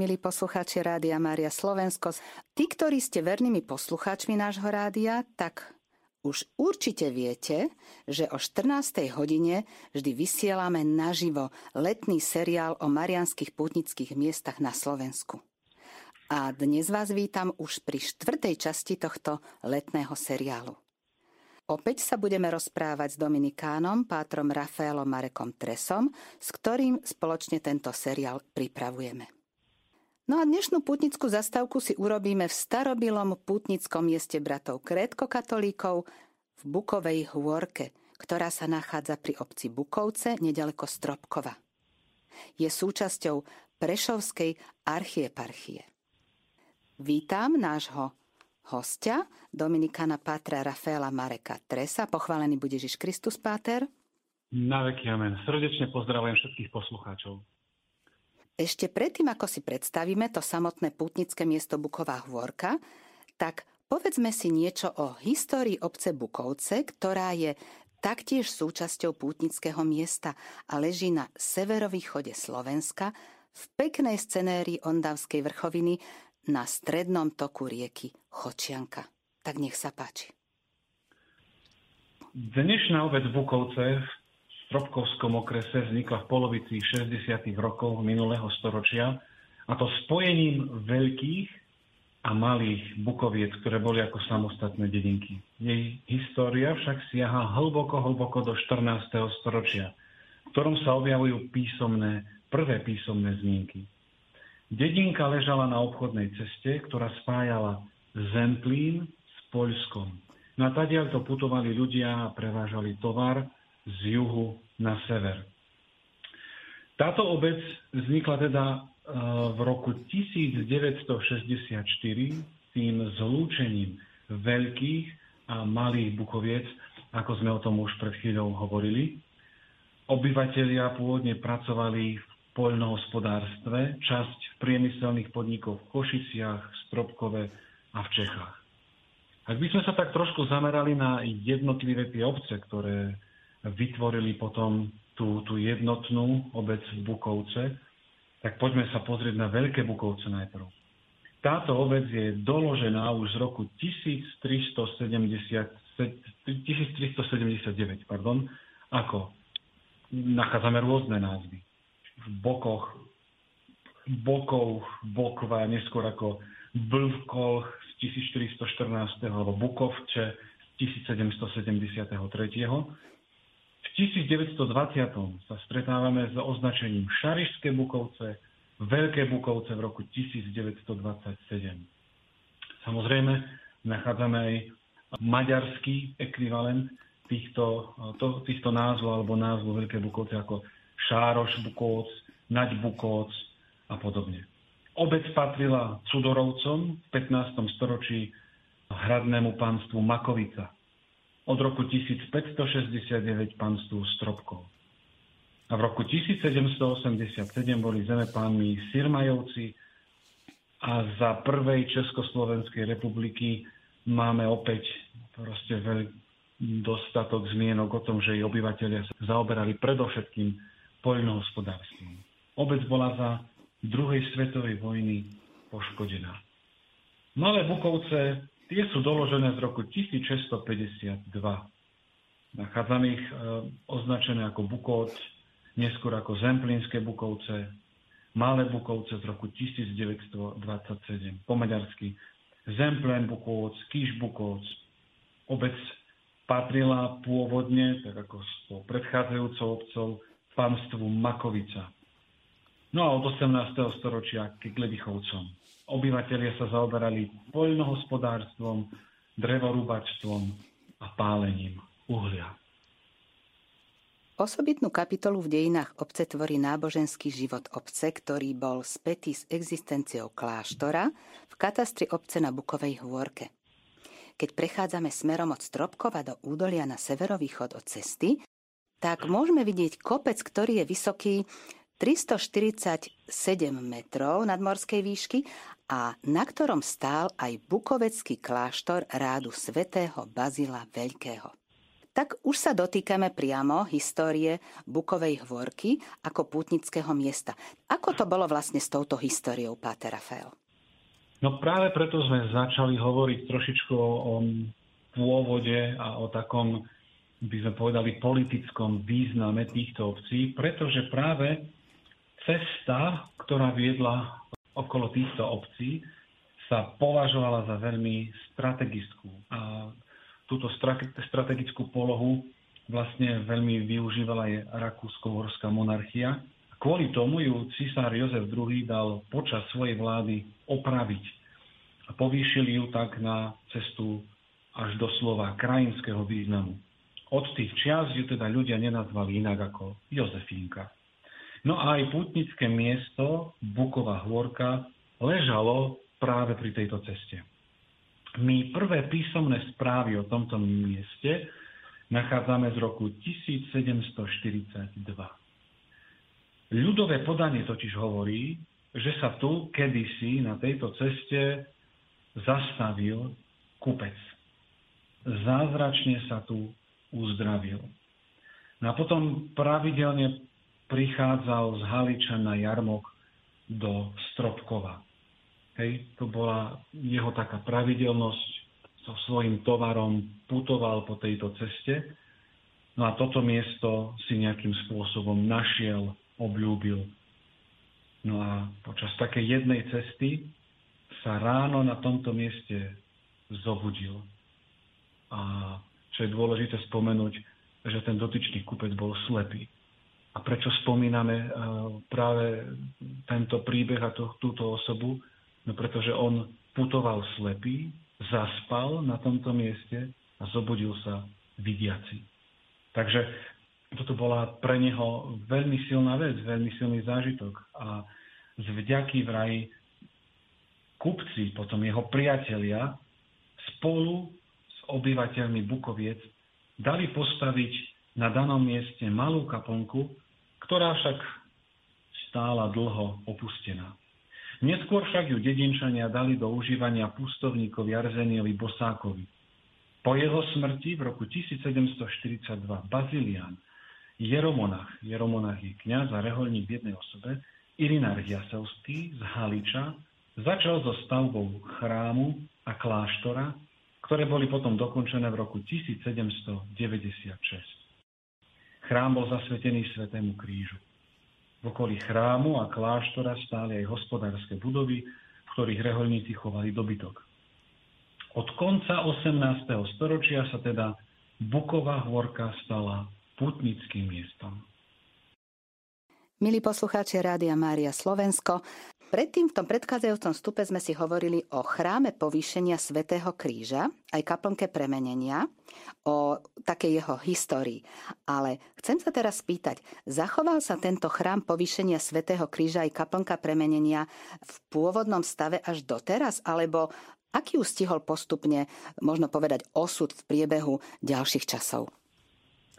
Milí poslucháči Rádia Mária Slovensko, tí, ktorí ste vernými poslucháčmi nášho rádia, tak už určite viete, že o 14. hodine vždy vysielame naživo letný seriál o marianských pútnických miestach na Slovensku. A dnes vás vítam už pri štvrtej časti tohto letného seriálu. Opäť sa budeme rozprávať s Dominikánom, pátrom Rafaelom Marekom Tresom, s ktorým spoločne tento seriál pripravujeme. No a dnešnú putnickú zastávku si urobíme v starobilom putnickom mieste bratov Krétko-katolíkov v Bukovej hôrke, ktorá sa nachádza pri obci Bukovce nedaleko Stropkova. Je súčasťou Prešovskej archieparchie. Vítam nášho hostia, Dominikana Pátra Rafaela Mareka Tresa. Pochválený bude Ježiš Kristus, Páter. Na veky amen. Srdečne pozdravujem všetkých poslucháčov. Ešte predtým, ako si predstavíme to samotné pútnické miesto Buková hôrka, tak povedzme si niečo o histórii obce Bukovce, ktorá je taktiež súčasťou pútnického miesta a leží na severovýchode Slovenska v peknej scenérii Ondavskej vrchoviny na strednom toku rieky Chočianka. Tak nech sa páči. Dnešná obec Bukovce v Stropkovskom okrese vznikla v polovici 60. rokov minulého storočia a to spojením veľkých a malých bukoviec, ktoré boli ako samostatné dedinky. Jej história však siaha hlboko, hlboko do 14. storočia, v ktorom sa objavujú písomné, prvé písomné zmienky. Dedinka ležala na obchodnej ceste, ktorá spájala Zemplín s Poľskom. Na to putovali ľudia a prevážali tovar, z juhu na sever. Táto obec vznikla teda e, v roku 1964 tým zlúčením veľkých a malých bukoviec, ako sme o tom už pred chvíľou hovorili. Obyvatelia pôvodne pracovali v poľnohospodárstve, časť priemyselných podnikoch v Košiciach, Stropkove a v Čechách. Ak by sme sa tak trošku zamerali na jednotlivé tie obce, ktoré vytvorili potom tú, tú jednotnú obec v Bukovce, tak poďme sa pozrieť na Veľké Bukovce najprv. Táto obec je doložená už z roku 1370, 1379, pardon, ako nachádzame rôzne názvy. V bokoch, bokov, bokva, neskôr ako Blvkoch z 1414. alebo Bukovče z 1773 1920. sa stretávame s označením Šarišské Bukovce, Veľké Bukovce v roku 1927. Samozrejme, nachádzame aj maďarský ekvivalent týchto, to, týchto názvov alebo názvu Veľké Bukovce ako Šároš Bukovc, Naď Bukovc a podobne. Obec patrila Cudorovcom v 15. storočí hradnému pánstvu Makovica od roku 1569 panstvu Stropkov. A v roku 1787 boli zemepánmi Sirmajovci a za prvej Československej republiky máme opäť proste veľký dostatok zmienok o tom, že jej obyvateľia sa zaoberali predovšetkým poľnohospodárstvom. Obec bola za druhej svetovej vojny poškodená. Malé Bukovce Tie sú doložené z roku 1652. Nachádzame ich e, označené ako Bukovc, neskôr ako Zemplínske Bukovce, Malé Bukovce z roku 1927, po maďarsky Zemplén Bukovc, Kýš Bukovc. Obec patrila pôvodne, tak ako s predchádzajúcou obcov, panstvu Makovica. No a od 18. storočia k Gledichovcom obyvateľia sa zaoberali poľnohospodárstvom, drevorúbačstvom a pálením uhlia. Osobitnú kapitolu v dejinách obce tvorí náboženský život obce, ktorý bol spätý s existenciou kláštora v katastri obce na Bukovej hôrke. Keď prechádzame smerom od Stropkova do údolia na severovýchod od cesty, tak môžeme vidieť kopec, ktorý je vysoký 347 metrov nadmorskej výšky a na ktorom stál aj bukovecký kláštor rádu svätého Bazila Veľkého. tak už sa dotýkame priamo histórie Bukovej hvorky ako pútnického miesta. Ako to bolo vlastne s touto históriou, Páter Rafael? No práve preto sme začali hovoriť trošičku o, pôvode a o takom, by sme povedali, politickom význame týchto obcí, pretože práve cesta, ktorá viedla okolo týchto obcí, sa považovala za veľmi strategickú. A túto strategickú polohu vlastne veľmi využívala aj Rakúsko-Horská monarchia. Kvôli tomu ju cisár Jozef II dal počas svojej vlády opraviť a povýšili ju tak na cestu až do slova krajinského významu. Od tých čias ju teda ľudia nenazvali inak ako Jozefínka. No a aj putnické miesto Buková hôrka ležalo práve pri tejto ceste. My prvé písomné správy o tomto mieste nachádzame z roku 1742. Ľudové podanie totiž hovorí, že sa tu kedysi na tejto ceste zastavil kupec. Zázračne sa tu uzdravil. No a potom pravidelne prichádzal z Haliča na jarmok do Stropkova. Hej, to bola jeho taká pravidelnosť, so svojím tovarom putoval po tejto ceste. No a toto miesto si nejakým spôsobom našiel, obľúbil. No a počas takej jednej cesty sa ráno na tomto mieste zobudil. A čo je dôležité spomenúť, že ten dotyčný kupec bol slepý. A prečo spomíname práve tento príbeh a to, túto osobu? No pretože on putoval slepý, zaspal na tomto mieste a zobudil sa vidiaci. Takže toto bola pre neho veľmi silná vec, veľmi silný zážitok. A z vďaky vraj kupci, potom jeho priatelia, spolu s obyvateľmi Bukoviec dali postaviť na danom mieste malú kaplnku, ktorá však stála dlho opustená. Neskôr však ju dedinčania dali do užívania pustovníkovi Arzeniovi Bosákovi. Po jeho smrti v roku 1742 Bazilian, Jeromonach, Jeromonach je kniaz a reholník v jednej osobe, Irinár Jasovský z Haliča, začal so stavbou chrámu a kláštora, ktoré boli potom dokončené v roku 1796. Chrám bol zasvetený Svetému krížu. V okolí chrámu a kláštora stáli aj hospodárske budovy, v ktorých reholníci chovali dobytok. Od konca 18. storočia sa teda Buková hôrka stala putnickým miestom. Milí poslucháči Rádia Mária Slovensko, Predtým v tom predchádzajúcom stupe sme si hovorili o chráme povýšenia Svetého kríža, aj kaplnke premenenia, o takej jeho histórii. Ale chcem sa teraz spýtať, zachoval sa tento chrám povýšenia Svetého kríža aj kaplnka premenenia v pôvodnom stave až doteraz, alebo aký už stihol postupne, možno povedať, osud v priebehu ďalších časov?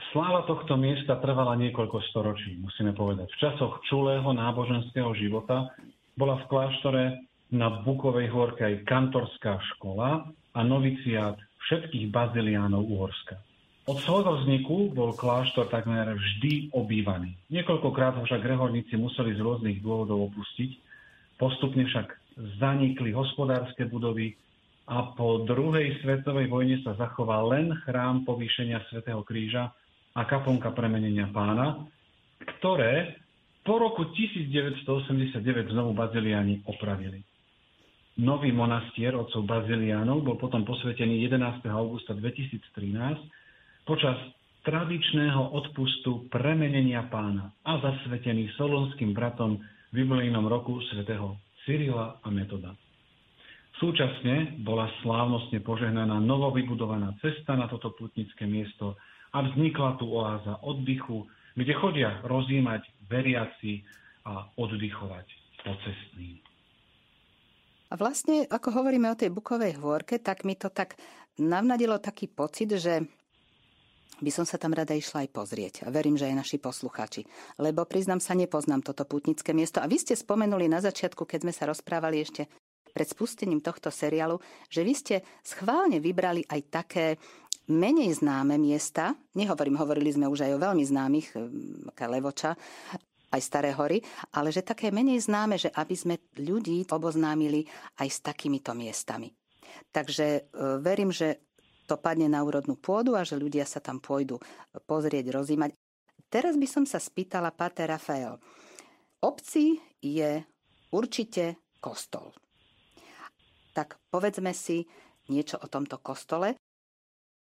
Sláva tohto miesta trvala niekoľko storočí, musíme povedať. V časoch čulého náboženského života bola v kláštore na Bukovej hôrke aj kantorská škola a noviciát všetkých baziliánov Uhorska. Od svojho vzniku bol kláštor takmer vždy obývaný. Niekoľkokrát ho však reholníci museli z rôznych dôvodov opustiť. Postupne však zanikli hospodárske budovy a po druhej svetovej vojne sa zachoval len chrám povýšenia svätého Kríža a kaponka premenenia pána, ktoré po roku 1989 znovu baziliáni opravili. Nový monastier otcov baziliánov bol potom posvetený 11. augusta 2013 počas tradičného odpustu premenenia pána a zasvetený solonským bratom v jubilejnom roku svätého Cyrila a Metoda. Súčasne bola slávnostne požehnaná novovybudovaná cesta na toto putnické miesto a vznikla tu oáza oddychu, kde chodia rozjímať veriaci a oddychovať pocestní. A vlastne, ako hovoríme o tej Bukovej hôrke, tak mi to tak navnadilo taký pocit, že by som sa tam rada išla aj pozrieť. A verím, že aj naši poslucháči. Lebo priznám sa, nepoznám toto putnické miesto. A vy ste spomenuli na začiatku, keď sme sa rozprávali ešte pred spustením tohto seriálu, že vy ste schválne vybrali aj také menej známe miesta, nehovorím, hovorili sme už aj o veľmi známych, Levoča, aj Staré hory, ale že také menej známe, že aby sme ľudí oboznámili aj s takýmito miestami. Takže e, verím, že to padne na úrodnú pôdu a že ľudia sa tam pôjdu pozrieť, rozímať. Teraz by som sa spýtala Pater Rafael. Obci je určite kostol. Tak povedzme si niečo o tomto kostole.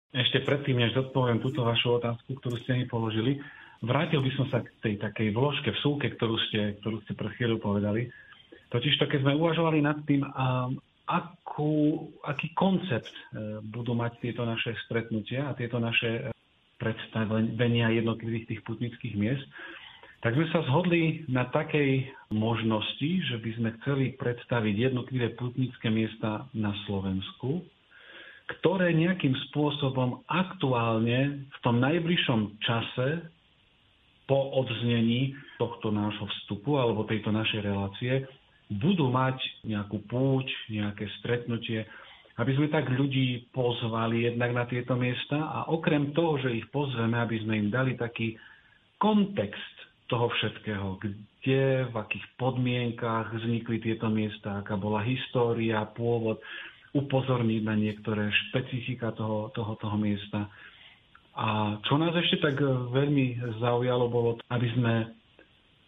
Ešte predtým, než zodpoviem túto vašu otázku, ktorú ste mi položili, vrátil by som sa k tej takej vložke v súke, ktorú ste, ktorú ste pred chvíľou povedali. Totiž to, keď sme uvažovali nad tým, akú, aký koncept e, budú mať tieto naše stretnutia a tieto naše predstavenia jednotlivých tých putnických miest, tak sme sa zhodli na takej možnosti, že by sme chceli predstaviť jednotlivé putnické miesta na Slovensku, ktoré nejakým spôsobom aktuálne v tom najbližšom čase po odznení tohto nášho vstupu alebo tejto našej relácie budú mať nejakú púť, nejaké stretnutie, aby sme tak ľudí pozvali jednak na tieto miesta a okrem toho, že ich pozveme, aby sme im dali taký kontext toho všetkého, kde, v akých podmienkach vznikli tieto miesta, aká bola história, pôvod, upozorniť na niektoré špecifika toho, toho, toho miesta. A čo nás ešte tak veľmi zaujalo, bolo, aby sme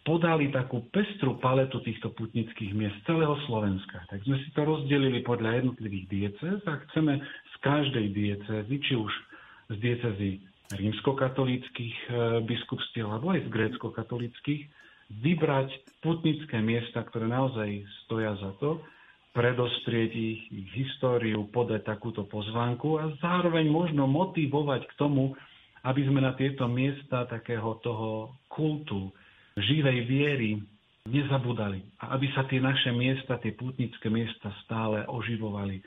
podali takú pestru paletu týchto putnických miest celého Slovenska. Tak sme si to rozdelili podľa jednotlivých diecez a chceme z každej diecezy, či už z diecezy rímskokatolických e, biskupstiev alebo aj z grécko-katolických, vybrať putnické miesta, ktoré naozaj stoja za to, predostrieť ich, ich históriu, podať takúto pozvánku a zároveň možno motivovať k tomu, aby sme na tieto miesta takého toho kultu, živej viery nezabudali. A aby sa tie naše miesta, tie putnické miesta stále oživovali,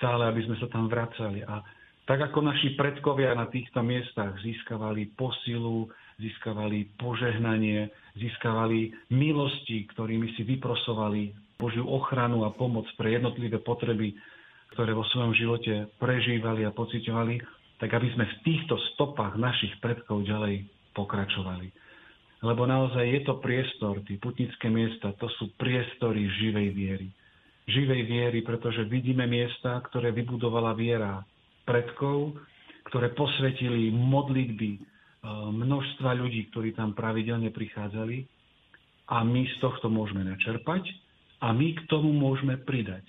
stále aby sme sa tam vracali. A tak ako naši predkovia na týchto miestach získavali posilu, získavali požehnanie, získavali milosti, ktorými si vyprosovali Božiu ochranu a pomoc pre jednotlivé potreby, ktoré vo svojom živote prežívali a pocitovali, tak aby sme v týchto stopách našich predkov ďalej pokračovali. Lebo naozaj je to priestor, tie putnické miesta, to sú priestory živej viery. Živej viery, pretože vidíme miesta, ktoré vybudovala viera predkov, ktoré posvetili modlitby e, množstva ľudí, ktorí tam pravidelne prichádzali a my z tohto môžeme načerpať a my k tomu môžeme pridať.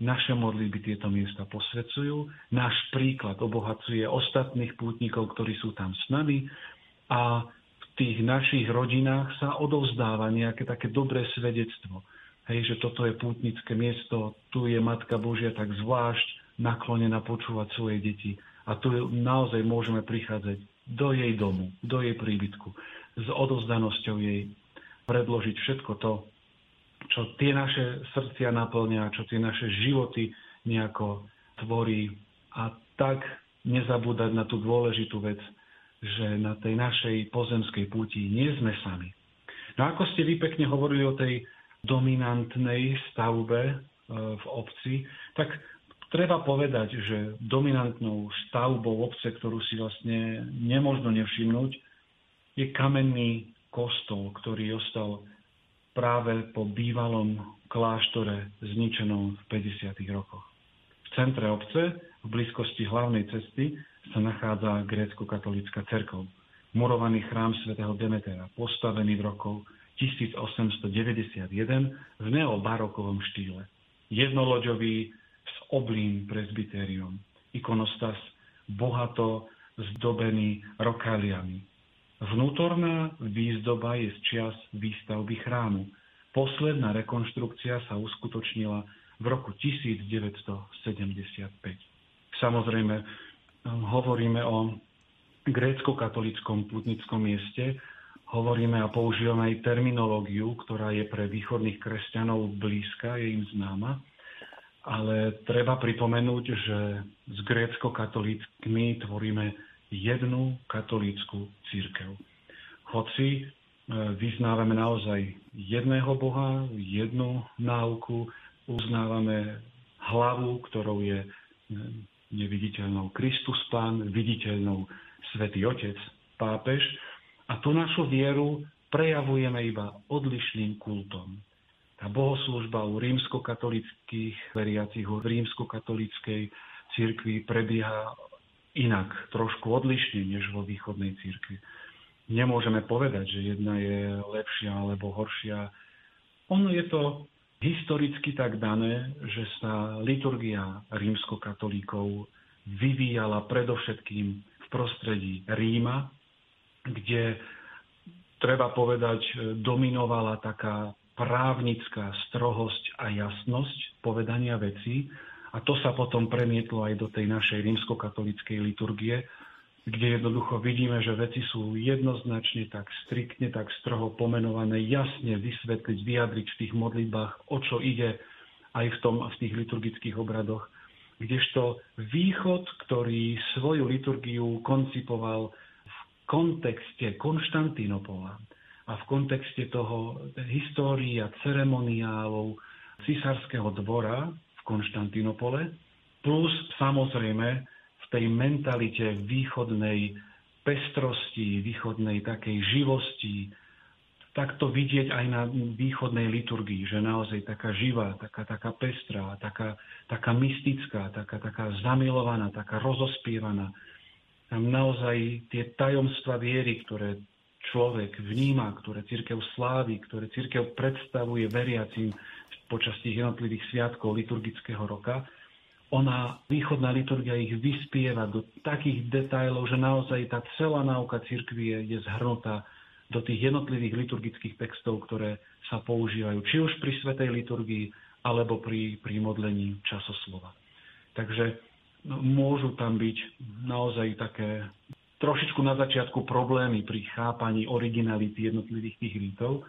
Naše modlitby tieto miesta posvedcujú, náš príklad obohacuje ostatných pútnikov, ktorí sú tam s nami a v tých našich rodinách sa odovzdáva nejaké také dobré svedectvo. Hej, že toto je pútnické miesto, tu je Matka Božia tak zvlášť naklonená počúvať svoje deti. A tu naozaj môžeme prichádzať do jej domu, do jej príbytku, s odozdanosťou jej predložiť všetko to, čo tie naše srdcia naplňa, čo tie naše životy nejako tvorí. A tak nezabúdať na tú dôležitú vec, že na tej našej pozemskej púti nie sme sami. No ako ste vy pekne hovorili o tej dominantnej stavbe e, v obci, tak Treba povedať, že dominantnou stavbou obce, ktorú si vlastne nemožno nevšimnúť, je kamenný kostol, ktorý ostal práve po bývalom kláštore zničenom v 50. rokoch. V centre obce, v blízkosti hlavnej cesty, sa nachádza grécko-katolická cerkov, murovaný chrám svätého Demetera, postavený v roku 1891 v neobarokovom štýle. Jednoloďový s oblým presbytériom. Ikonostas bohato zdobený rokáliami. Vnútorná výzdoba je z čias výstavby chrámu. Posledná rekonštrukcia sa uskutočnila v roku 1975. Samozrejme, hovoríme o grécko-katolickom putnickom mieste, hovoríme a používame aj terminológiu, ktorá je pre východných kresťanov blízka, je im známa ale treba pripomenúť, že s grécko-katolíckmi tvoríme jednu katolícku církev. Hoci e, vyznávame naozaj jedného Boha, jednu náuku, uznávame hlavu, ktorou je e, neviditeľnou Kristus Pán, viditeľnou Svetý Otec, pápež. A tú našu vieru prejavujeme iba odlišným kultom. Tá bohoslužba u rímskokatolických veriacich, u rímskokatolíckej cirkvi prebieha inak, trošku odlišne než vo východnej cirkvi. Nemôžeme povedať, že jedna je lepšia alebo horšia. Ono je to historicky tak dané, že sa liturgia rímskokatolíkov vyvíjala predovšetkým v prostredí Ríma, kde treba povedať, dominovala taká právnická strohosť a jasnosť povedania vecí. A to sa potom premietlo aj do tej našej rímskokatolíckej liturgie, kde jednoducho vidíme, že veci sú jednoznačne tak striktne, tak stroho pomenované, jasne vysvetliť, vyjadriť v tých modlitbách, o čo ide aj v, tom, v tých liturgických obradoch. Kdežto východ, ktorý svoju liturgiu koncipoval v kontexte Konštantinopola a v kontexte toho histórii a ceremoniálov cisárskeho dvora v Konštantinopole, plus samozrejme tej mentalite východnej pestrosti, východnej takej živosti, tak to vidieť aj na východnej liturgii, že naozaj taká živá, taká, taká pestrá, taká, taká mystická, taká, taká zamilovaná, taká rozospievaná. Tam naozaj tie tajomstva viery, ktoré človek vníma, ktoré církev slávi, ktoré církev predstavuje veriacim počas tých jednotlivých sviatkov liturgického roka, ona, východná liturgia ich vyspieva do takých detajlov, že naozaj tá celá náuka cirkvi je, je zhrnutá do tých jednotlivých liturgických textov, ktoré sa používajú, či už pri svetej liturgii, alebo pri, pri modlení časoslova. Takže no, môžu tam byť naozaj také trošičku na začiatku problémy pri chápaní originality jednotlivých tých rítov,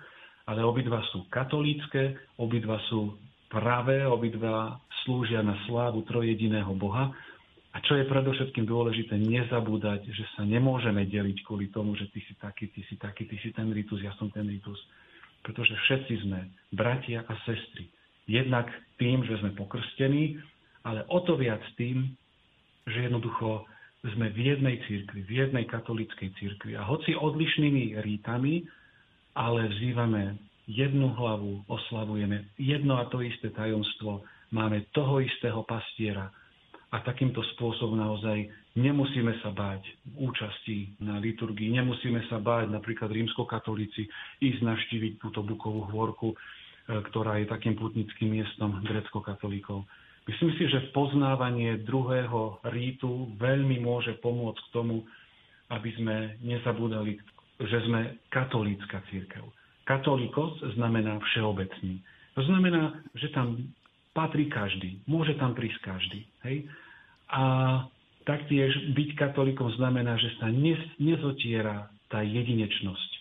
ale obidva sú katolícke, obidva sú pravé, obidva slúžia na slávu trojediného Boha. A čo je predovšetkým dôležité, nezabúdať, že sa nemôžeme deliť kvôli tomu, že ty si taký, ty si taký, ty si ten ritus, ja som ten ritus. Pretože všetci sme bratia a sestry. Jednak tým, že sme pokrstení, ale o to viac tým, že jednoducho sme v jednej církvi, v jednej katolíckej církvi. A hoci odlišnými rítami, ale vzývame jednu hlavu, oslavujeme jedno a to isté tajomstvo, máme toho istého pastiera a takýmto spôsobom naozaj nemusíme sa báť účasti na liturgii, nemusíme sa báť napríklad rímskokatolíci ísť navštíviť túto Bukovú hôrku, e, ktorá je takým putnickým miestom grecko-katolíkov. Myslím si, že poznávanie druhého rítu veľmi môže pomôcť k tomu, aby sme nezabúdali, že sme katolícka církev. Katolíkos znamená všeobecný. To znamená, že tam patrí každý. Môže tam prísť každý. Hej? A taktiež byť katolíkom znamená, že sa nezotiera tá jedinečnosť.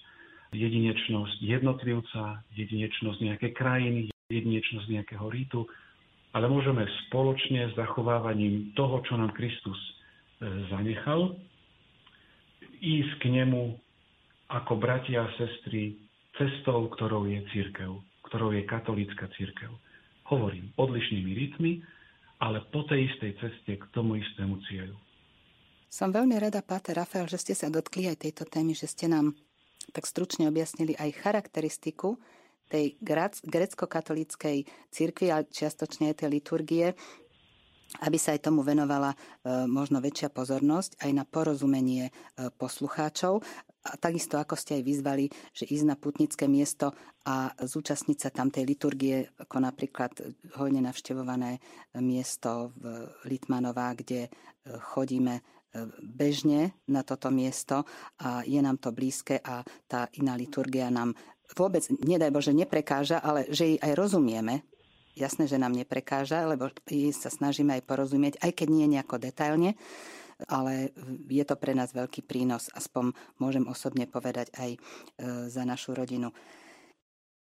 Jedinečnosť jednotlivca, jedinečnosť nejakej krajiny, jedinečnosť nejakého rítu, ale môžeme spoločne s zachovávaním toho, čo nám Kristus e, zanechal, ísť k nemu ako bratia a sestry cestou, ktorou je církev, ktorou je katolícka církev. Hovorím odlišnými rytmi, ale po tej istej ceste k tomu istému cieľu. Som veľmi rada, Páter Rafael, že ste sa dotkli aj tejto témy, že ste nám tak stručne objasnili aj charakteristiku tej grecko-katolíckej cirkvi, ale čiastočne aj tej liturgie, aby sa aj tomu venovala e, možno väčšia pozornosť aj na porozumenie e, poslucháčov. A takisto ako ste aj vyzvali, že ísť na putnické miesto a zúčastniť sa tam tej liturgie, ako napríklad hojne navštevované miesto v Litmanová, kde e, chodíme bežne na toto miesto a je nám to blízke a tá iná liturgia nám vôbec, nedaj Bože, neprekáža, ale že jej aj rozumieme, jasné, že nám neprekáža, lebo sa snažíme aj porozumieť, aj keď nie nejako detailne, ale je to pre nás veľký prínos, aspoň môžem osobne povedať aj e, za našu rodinu.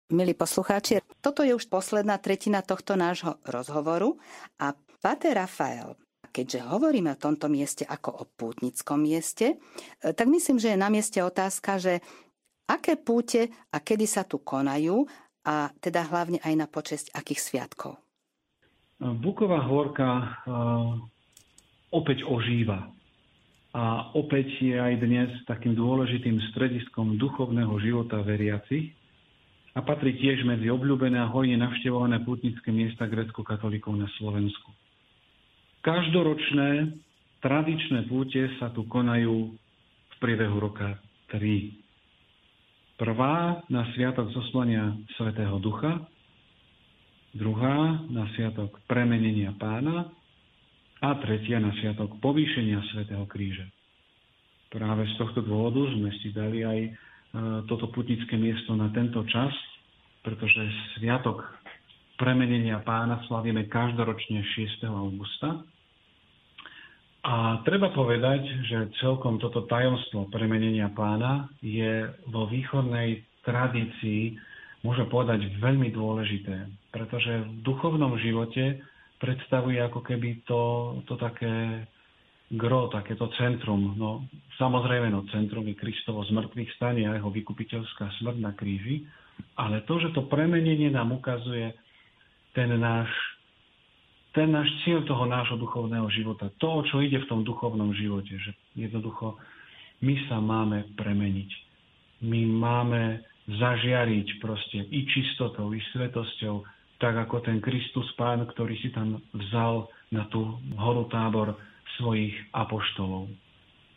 Milí poslucháči, toto je už posledná tretina tohto nášho rozhovoru a Pater Rafael, keďže hovoríme o tomto mieste ako o pútnickom mieste, e, tak myslím, že je na mieste otázka, že aké púte a kedy sa tu konajú a teda hlavne aj na počesť akých sviatkov? Buková hôrka opäť ožíva. A opäť je aj dnes takým dôležitým strediskom duchovného života veriacich a patrí tiež medzi obľúbené a hojne navštevované putnické miesta grecko-katolíkov na Slovensku. Každoročné tradičné púte sa tu konajú v priebehu roka 3. Prvá na sviatok zoslania Svetého Ducha, druhá na sviatok premenenia pána a tretia na sviatok povýšenia Svetého kríža. Práve z tohto dôvodu sme si dali aj e, toto putnické miesto na tento čas, pretože sviatok premenenia pána slavíme každoročne 6. augusta. A treba povedať, že celkom toto tajomstvo premenenia pána je vo východnej tradícii, môžem povedať, veľmi dôležité, pretože v duchovnom živote predstavuje ako keby to, to také gro, takéto centrum. No, samozrejme, no, centrum je Kristovo zmrtvých stanie a jeho vykupiteľská smrť na kríži, ale to, že to premenenie nám ukazuje ten náš, ten náš cieľ toho nášho duchovného života, to, čo ide v tom duchovnom živote, že jednoducho my sa máme premeniť. My máme zažiariť proste i čistotou, i svetosťou, tak ako ten Kristus Pán, ktorý si tam vzal na tú horu tábor svojich apoštolov.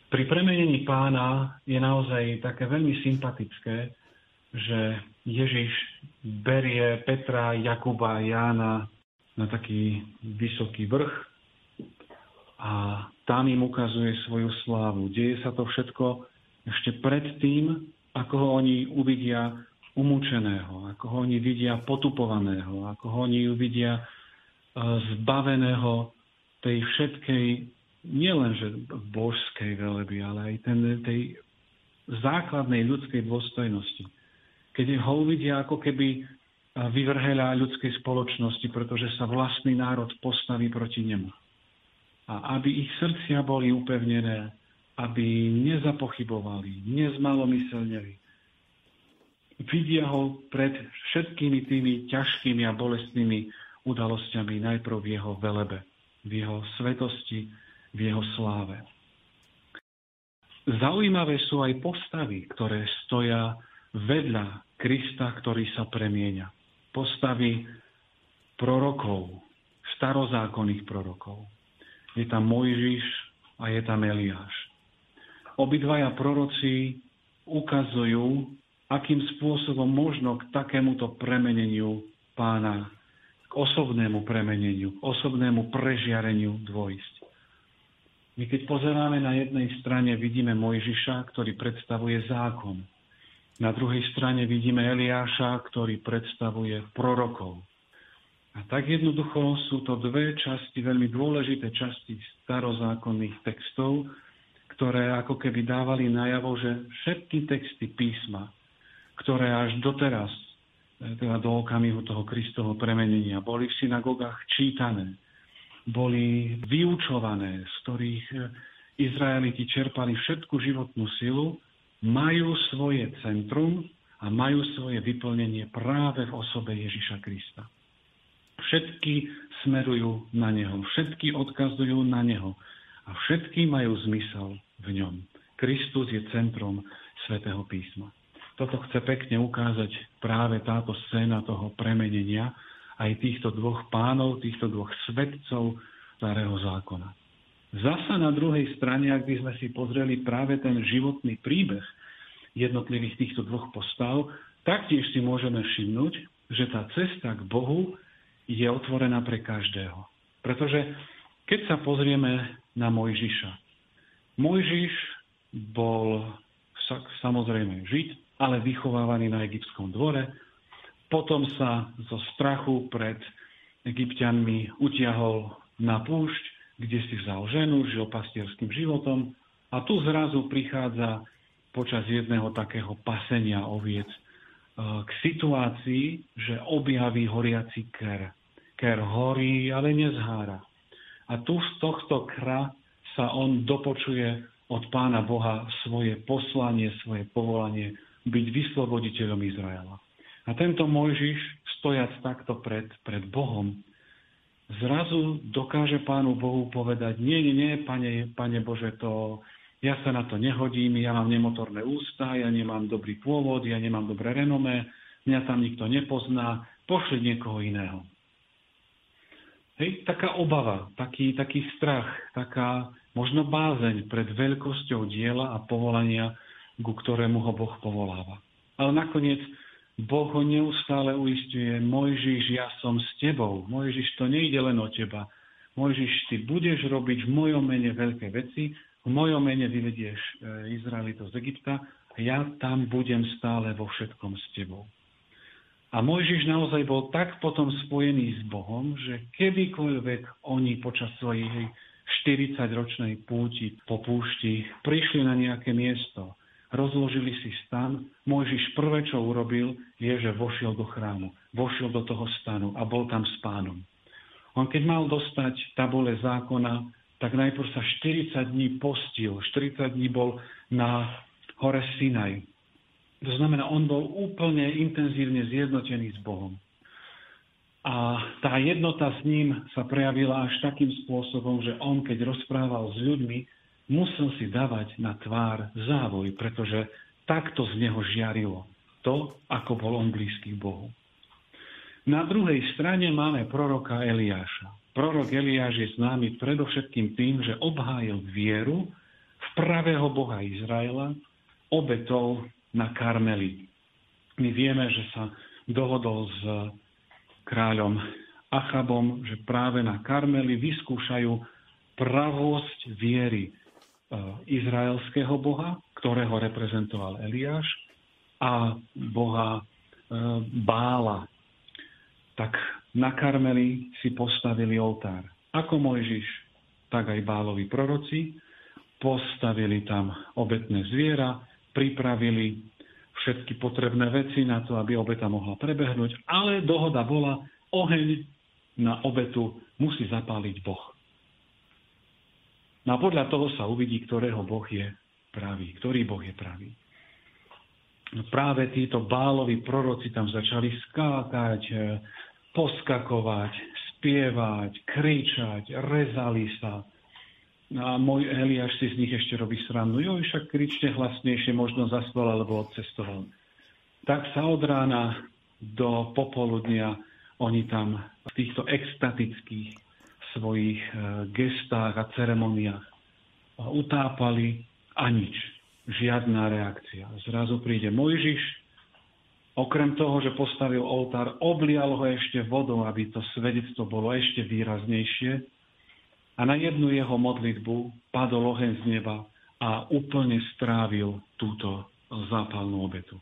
Pri premenení pána je naozaj také veľmi sympatické, že Ježiš berie Petra, Jakuba Jána na taký vysoký vrch a tam im ukazuje svoju slávu. Deje sa to všetko ešte predtým, ako ho oni uvidia umúčeného, ako ho oni vidia potupovaného, ako ho oni uvidia e, zbaveného tej všetkej, nielenže božskej veleby, ale aj ten, tej základnej ľudskej dôstojnosti. Keď ho uvidia ako keby vyvrheľa ľudskej spoločnosti, pretože sa vlastný národ postaví proti nemu. A aby ich srdcia boli upevnené, aby nezapochybovali, nezmalomyselneli, vidia ho pred všetkými tými ťažkými a bolestnými udalosťami najprv v jeho velebe, v jeho svetosti, v jeho sláve. Zaujímavé sú aj postavy, ktoré stoja vedľa Krista, ktorý sa premieňa. Postavy prorokov, starozákonných prorokov. Je tam Mojžiš a je tam Eliáš. Obidvaja proroci ukazujú akým spôsobom možno k takémuto premeneniu pána, k osobnému premeneniu, k osobnému prežiareniu dvojsť. My keď pozeráme na jednej strane, vidíme Mojžiša, ktorý predstavuje zákon. Na druhej strane vidíme Eliáša, ktorý predstavuje prorokov. A tak jednoducho sú to dve časti, veľmi dôležité časti starozákonných textov, ktoré ako keby dávali najavo, že všetky texty písma ktoré až doteraz, e, teda do okamihu toho Kristovho premenenia, boli v synagogách čítané, boli vyučované, z ktorých e, Izraeliti čerpali všetku životnú silu, majú svoje centrum a majú svoje vyplnenie práve v osobe Ježiša Krista. Všetky smerujú na Neho, všetky odkazujú na Neho a všetky majú zmysel v ňom. Kristus je centrom svätého písma. Toto chce pekne ukázať práve táto scéna toho premenenia aj týchto dvoch pánov, týchto dvoch svetcov starého zákona. Zasa na druhej strane, ak by sme si pozreli práve ten životný príbeh jednotlivých týchto dvoch postav, taktiež si môžeme všimnúť, že tá cesta k Bohu je otvorená pre každého. Pretože keď sa pozrieme na Mojžiša, Mojžiš bol samozrejme Žid, ale vychovávaný na egyptskom dvore. Potom sa zo strachu pred egyptianmi utiahol na púšť, kde si vzal ženu, žil pastierským životom a tu zrazu prichádza počas jedného takého pasenia oviec e, k situácii, že objaví horiaci ker. Ker horí, ale nezhára. A tu z tohto kra sa on dopočuje od pána Boha svoje poslanie, svoje povolanie byť vysloboditeľom Izraela. A tento Mojžiš, stojac takto pred, pred Bohom, zrazu dokáže Pánu Bohu povedať, nie, nie, nie, Pane, Pane Bože, to, ja sa na to nehodím, ja mám nemotorné ústa, ja nemám dobrý pôvod, ja nemám dobré renomé, mňa tam nikto nepozná, pošli niekoho iného. Hej, taká obava, taký, taký strach, taká možno bázeň pred veľkosťou diela a povolania, ku ktorému ho Boh povoláva. Ale nakoniec Boh ho neustále uistuje, Mojžiš, ja som s tebou. Mojžiš, to nejde len o teba. Mojžiš, ty budeš robiť v mojom mene veľké veci, v mojom mene vyvedieš e, Izraelitov z Egypta a ja tam budem stále vo všetkom s tebou. A Mojžiš naozaj bol tak potom spojený s Bohom, že kedykoľvek oni počas svojej 40-ročnej púti po púšti prišli na nejaké miesto, rozložili si stan, Mojžiš prvé, čo urobil, je, že vošiel do chrámu, vošiel do toho stanu a bol tam s pánom. On keď mal dostať tabule zákona, tak najprv sa 40 dní postil, 40 dní bol na hore Sinaj, to znamená, on bol úplne intenzívne zjednotený s Bohom. A tá jednota s ním sa prejavila až takým spôsobom, že on, keď rozprával s ľuďmi, musel si dávať na tvár závoj, pretože takto z neho žiarilo to, ako bol on blízky Bohu. Na druhej strane máme proroka Eliáša. Prorok Eliáš je známy predovšetkým tým, že obhájil vieru v pravého Boha Izraela obetou na Karmeli. My vieme, že sa dohodol s kráľom Achabom, že práve na Karmeli vyskúšajú pravosť viery izraelského boha, ktorého reprezentoval Eliáš, a boha e, Bála. Tak na Karmeli si postavili oltár. Ako Mojžiš, tak aj Bálovi proroci postavili tam obetné zviera, pripravili všetky potrebné veci na to, aby obeta mohla prebehnúť, ale dohoda bola, oheň na obetu musí zapáliť Boh. No a podľa toho sa uvidí, ktorého Boh je pravý, ktorý Boh je pravý. No práve títo báloví proroci tam začali skákať, e, poskakovať, spievať, kričať, rezali sa, a môj Eliáš si z nich ešte robí srandu. Jo, však kričte hlasnejšie, možno zaspal alebo odcestoval. Tak sa od rána do popoludnia oni tam v týchto extatických svojich e, gestách a ceremoniách utápali a nič. Žiadna reakcia. Zrazu príde Mojžiš, okrem toho, že postavil oltár, oblial ho ešte vodou, aby to svedectvo bolo ešte výraznejšie a na jednu jeho modlitbu padol oheň z neba a úplne strávil túto zápalnú obetu.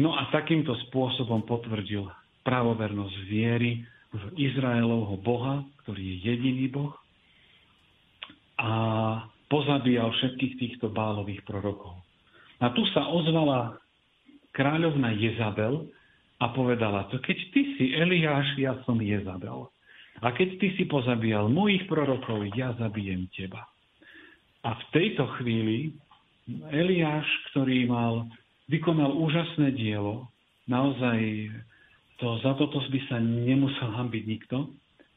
No a takýmto spôsobom potvrdil pravovernosť viery v Izraelovho Boha, ktorý je jediný Boh a pozabíjal všetkých týchto bálových prorokov. A tu sa ozvala kráľovna Jezabel a povedala to, keď ty si Eliáš, ja som Jezabel. A keď ty si pozabíjal mojich prorokov, ja zabijem teba. A v tejto chvíli Eliáš, ktorý mal, vykonal úžasné dielo, naozaj to, za toto by sa nemusel hambiť nikto,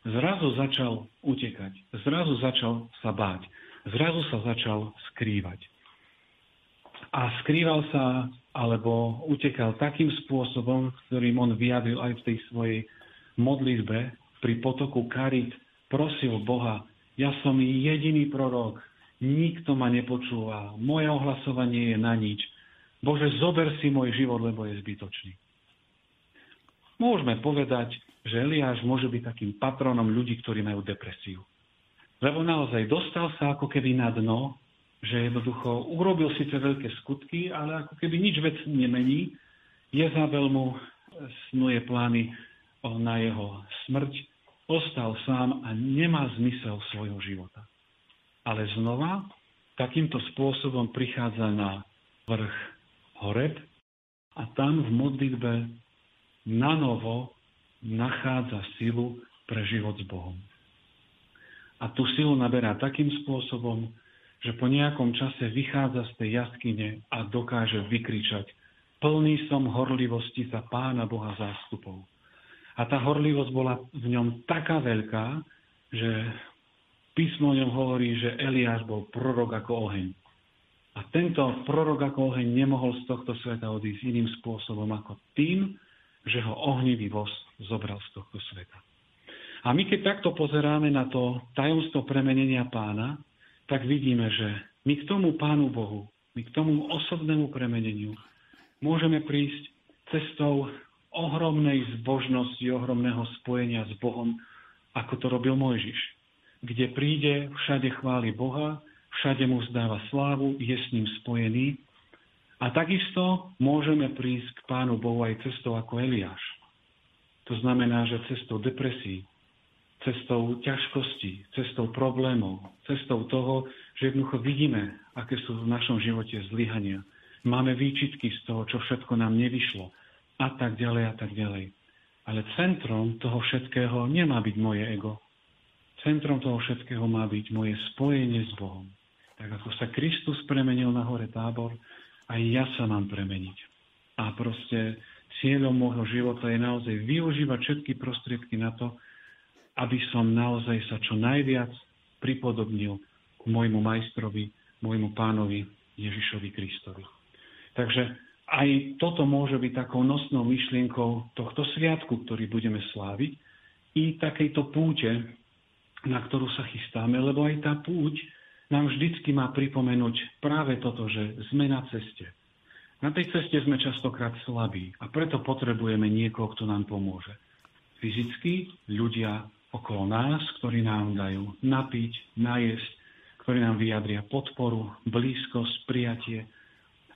zrazu začal utekať, zrazu začal sa báť, zrazu sa začal skrývať. A skrýval sa, alebo utekal takým spôsobom, ktorým on vyjadril aj v tej svojej modlitbe, pri potoku Karit prosil Boha, ja som jediný prorok, nikto ma nepočúva, moje ohlasovanie je na nič. Bože, zober si môj život, lebo je zbytočný. Môžeme povedať, že Eliáš môže byť takým patronom ľudí, ktorí majú depresiu. Lebo naozaj dostal sa ako keby na dno, že jednoducho urobil síce veľké skutky, ale ako keby nič vec nemení. Jezabel mu snuje plány na jeho smrť ostal sám a nemá zmysel svojho života. Ale znova takýmto spôsobom prichádza na vrch Horeb a tam v modlitbe na novo nachádza silu pre život s Bohom. A tú silu naberá takým spôsobom, že po nejakom čase vychádza z tej jaskyne a dokáže vykričať plný som horlivosti za Pána Boha zástupov A tá horlivosť bola v ňom taká veľká, že písmo o ňom hovorí, že Eliáš bol prorok ako oheň. A tento prorok ako oheň nemohol z tohto sveta odísť iným spôsobom ako tým, že ho ohnivý voz zobral z tohto sveta. A my keď takto pozeráme na to tajomstvo premenenia pána, tak vidíme, že my k tomu pánu Bohu, my k tomu osobnému premeneniu môžeme prísť cestou ohromnej zbožnosti, ohromného spojenia s Bohom, ako to robil Mojžiš. Kde príde, všade chváli Boha, všade mu zdáva slávu, je s ním spojený. A takisto môžeme prísť k Pánu Bohu aj cestou ako Eliáš. To znamená, že cestou depresí, cestou ťažkosti, cestou problémov, cestou toho, že jednoducho vidíme, aké sú v našom živote zlyhania. Máme výčitky z toho, čo všetko nám nevyšlo a tak ďalej a tak ďalej. Ale centrom toho všetkého nemá byť moje ego. Centrom toho všetkého má byť moje spojenie s Bohom. Tak ako sa Kristus premenil na hore tábor, aj ja sa mám premeniť. A proste cieľom môjho života je naozaj využívať všetky prostriedky na to, aby som naozaj sa čo najviac pripodobnil k môjmu majstrovi, môjmu pánovi Ježišovi Kristovi. Takže aj toto môže byť takou nosnou myšlienkou tohto sviatku, ktorý budeme sláviť, i takejto púte, na ktorú sa chystáme, lebo aj tá púť nám vždycky má pripomenúť práve toto, že sme na ceste. Na tej ceste sme častokrát slabí a preto potrebujeme niekoho, kto nám pomôže. Fyzicky ľudia okolo nás, ktorí nám dajú napiť, najesť, ktorí nám vyjadria podporu, blízkosť, prijatie,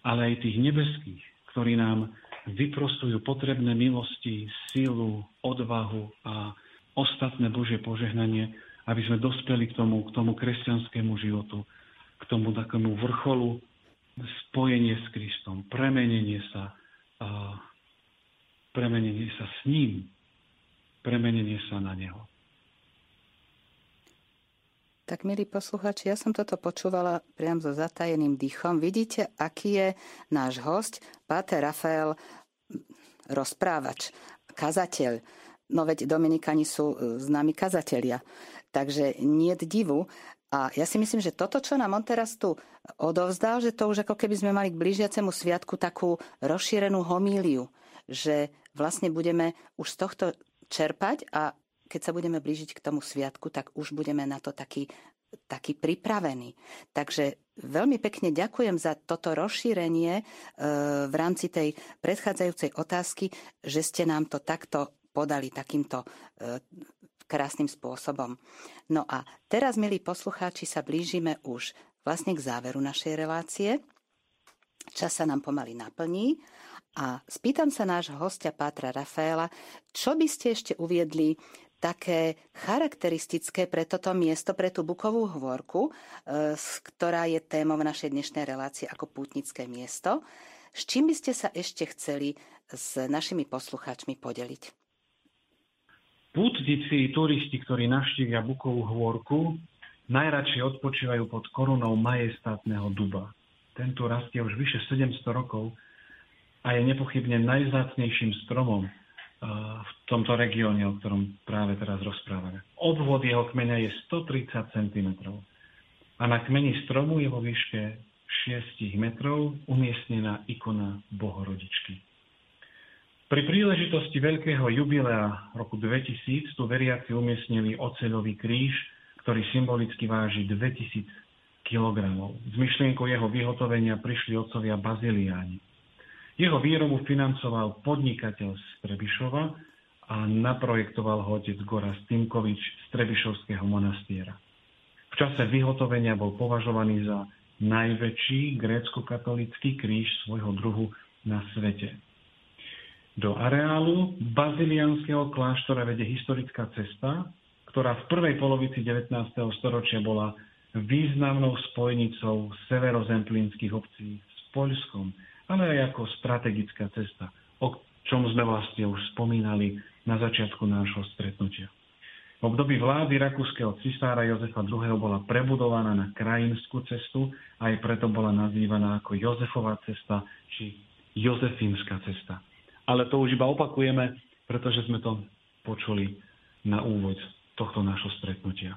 ale aj tých nebeských, ktorí nám vyprostujú potrebné milosti, sílu, odvahu a ostatné Božie požehnanie, aby sme dospeli k tomu, k tomu kresťanskému životu, k tomu takému vrcholu spojenie s Kristom, premenenie sa, premenenie sa s ním, premenenie sa na Neho. Tak, milí posluchači, ja som toto počúvala priam so zatajeným dýchom. Vidíte, aký je náš host, Páter Rafael, rozprávač, kazateľ. No veď Dominikani sú e, známi kazatelia, takže nie divu. A ja si myslím, že toto, čo nám on teraz tu odovzdal, že to už ako keby sme mali k blížiacemu sviatku takú rozšírenú homíliu, že vlastne budeme už z tohto čerpať a keď sa budeme blížiť k tomu sviatku, tak už budeme na to taký, taký pripravený. Takže veľmi pekne ďakujem za toto rozšírenie e, v rámci tej predchádzajúcej otázky, že ste nám to takto podali takýmto e, krásnym spôsobom. No a teraz, milí poslucháči, sa blížime už vlastne k záveru našej relácie. Čas sa nám pomaly naplní a spýtam sa nášho hostia Pátra Rafaela, čo by ste ešte uviedli také charakteristické pre toto miesto, pre tú Bukovú hvorku, e, ktorá je témou našej dnešnej relácie ako pútnické miesto. S čím by ste sa ešte chceli s našimi poslucháčmi podeliť? Pútnici, turisti, ktorí navštívia Bukovú hôrku, najradšej odpočívajú pod korunou majestátneho duba. Tento rastie už vyše 700 rokov a je nepochybne najzácnejším stromom v tomto regióne, o ktorom práve teraz rozprávame. Obvod jeho kmeňa je 130 cm a na kmeni stromu je vo výške 6 metrov umiestnená ikona Bohorodičky. Pri príležitosti veľkého jubilea roku 2000 tu veriaci umiestnili oceľový kríž, ktorý symbolicky váži 2000 kg. S myšlienkou jeho vyhotovenia prišli otcovia baziliáni. Jeho výrobu financoval podnikateľ z Trebišova a naprojektoval ho otec Goraz Timkovič z Trebišovského monastiera. V čase vyhotovenia bol považovaný za najväčší grécko-katolický kríž svojho druhu na svete. Do areálu bazilianského kláštora vedie historická cesta, ktorá v prvej polovici 19. storočia bola významnou spojenicou severozemplínskych obcí s Poľskom, ale aj ako strategická cesta, o čom sme vlastne už spomínali na začiatku nášho stretnutia. V období vlády rakúskeho cisára Jozefa II. bola prebudovaná na krajinskú cestu a aj preto bola nazývaná ako Jozefová cesta či Jozefínska cesta. Ale to už iba opakujeme, pretože sme to počuli na úvod tohto nášho stretnutia.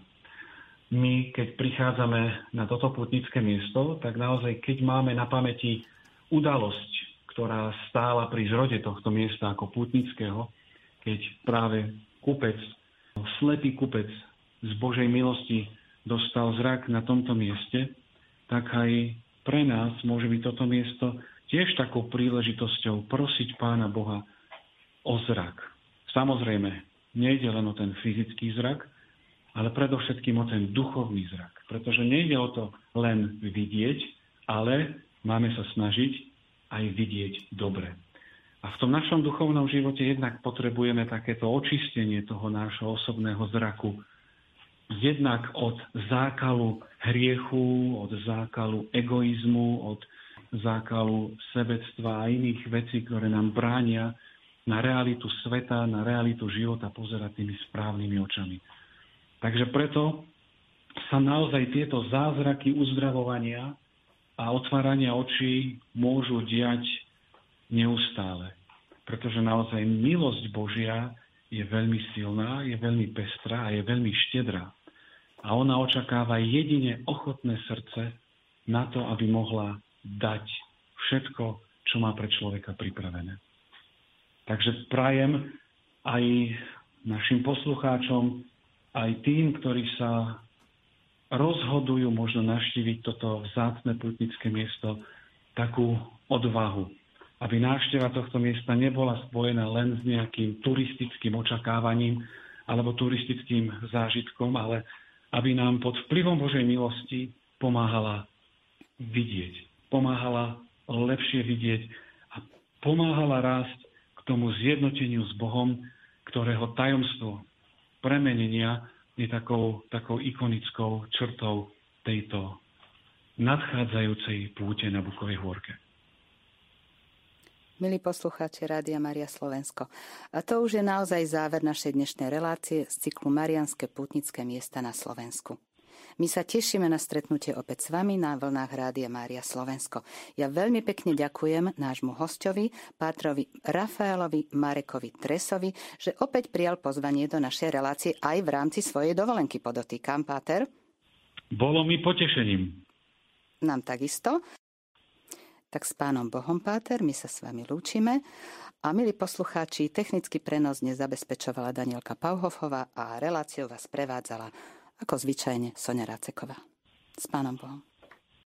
My, keď prichádzame na toto putnické miesto, tak naozaj, keď máme na pamäti udalosť, ktorá stála pri zrode tohto miesta ako putnického, keď práve kupec, slepý kupec z Božej milosti dostal zrak na tomto mieste, tak aj pre nás môže byť toto miesto tiež takou príležitosťou prosiť Pána Boha o zrak. Samozrejme, nejde len o ten fyzický zrak, ale predovšetkým o ten duchovný zrak. Pretože nejde o to len vidieť, ale máme sa snažiť aj vidieť dobre. A v tom našom duchovnom živote jednak potrebujeme takéto očistenie toho nášho osobného zraku, jednak od zákalu hriechu, od zákalu egoizmu, od zákalu sebectva a iných vecí, ktoré nám bránia na realitu sveta, na realitu života pozerať tými správnymi očami. Takže preto sa naozaj tieto zázraky uzdravovania a otvárania očí môžu diať neustále. Pretože naozaj milosť Božia je veľmi silná, je veľmi pestrá a je veľmi štedrá a ona očakáva jedine ochotné srdce na to, aby mohla dať všetko, čo má pre človeka pripravené. Takže prajem aj našim poslucháčom, aj tým, ktorí sa rozhodujú možno naštíviť toto vzácne putnické miesto, takú odvahu, aby návšteva tohto miesta nebola spojená len s nejakým turistickým očakávaním alebo turistickým zážitkom, ale aby nám pod vplyvom Božej milosti pomáhala vidieť. Pomáhala lepšie vidieť a pomáhala rásť k tomu zjednoteniu s Bohom, ktorého tajomstvo premenenia je takou, takou ikonickou črtou tejto nadchádzajúcej púte na Bukovej hôrke. Milí poslucháči Rádia Maria Slovensko, a to už je naozaj záver našej dnešnej relácie z cyklu Marianské putnické miesta na Slovensku. My sa tešíme na stretnutie opäť s vami na vlnách Rádia Mária Slovensko. Ja veľmi pekne ďakujem nášmu hostovi, pátrovi Rafaelovi Marekovi Tresovi, že opäť prijal pozvanie do našej relácie aj v rámci svojej dovolenky. Podotýkam, Páter. Bolo mi potešením. Nám takisto. Tak s pánom Bohom, Páter, my sa s vami lúčime. A milí poslucháči, technický prenos dnes zabezpečovala Danielka Pauhofová a reláciu vás prevádzala ako zvyčajne Sonia Ráceková. S pánom Bohom.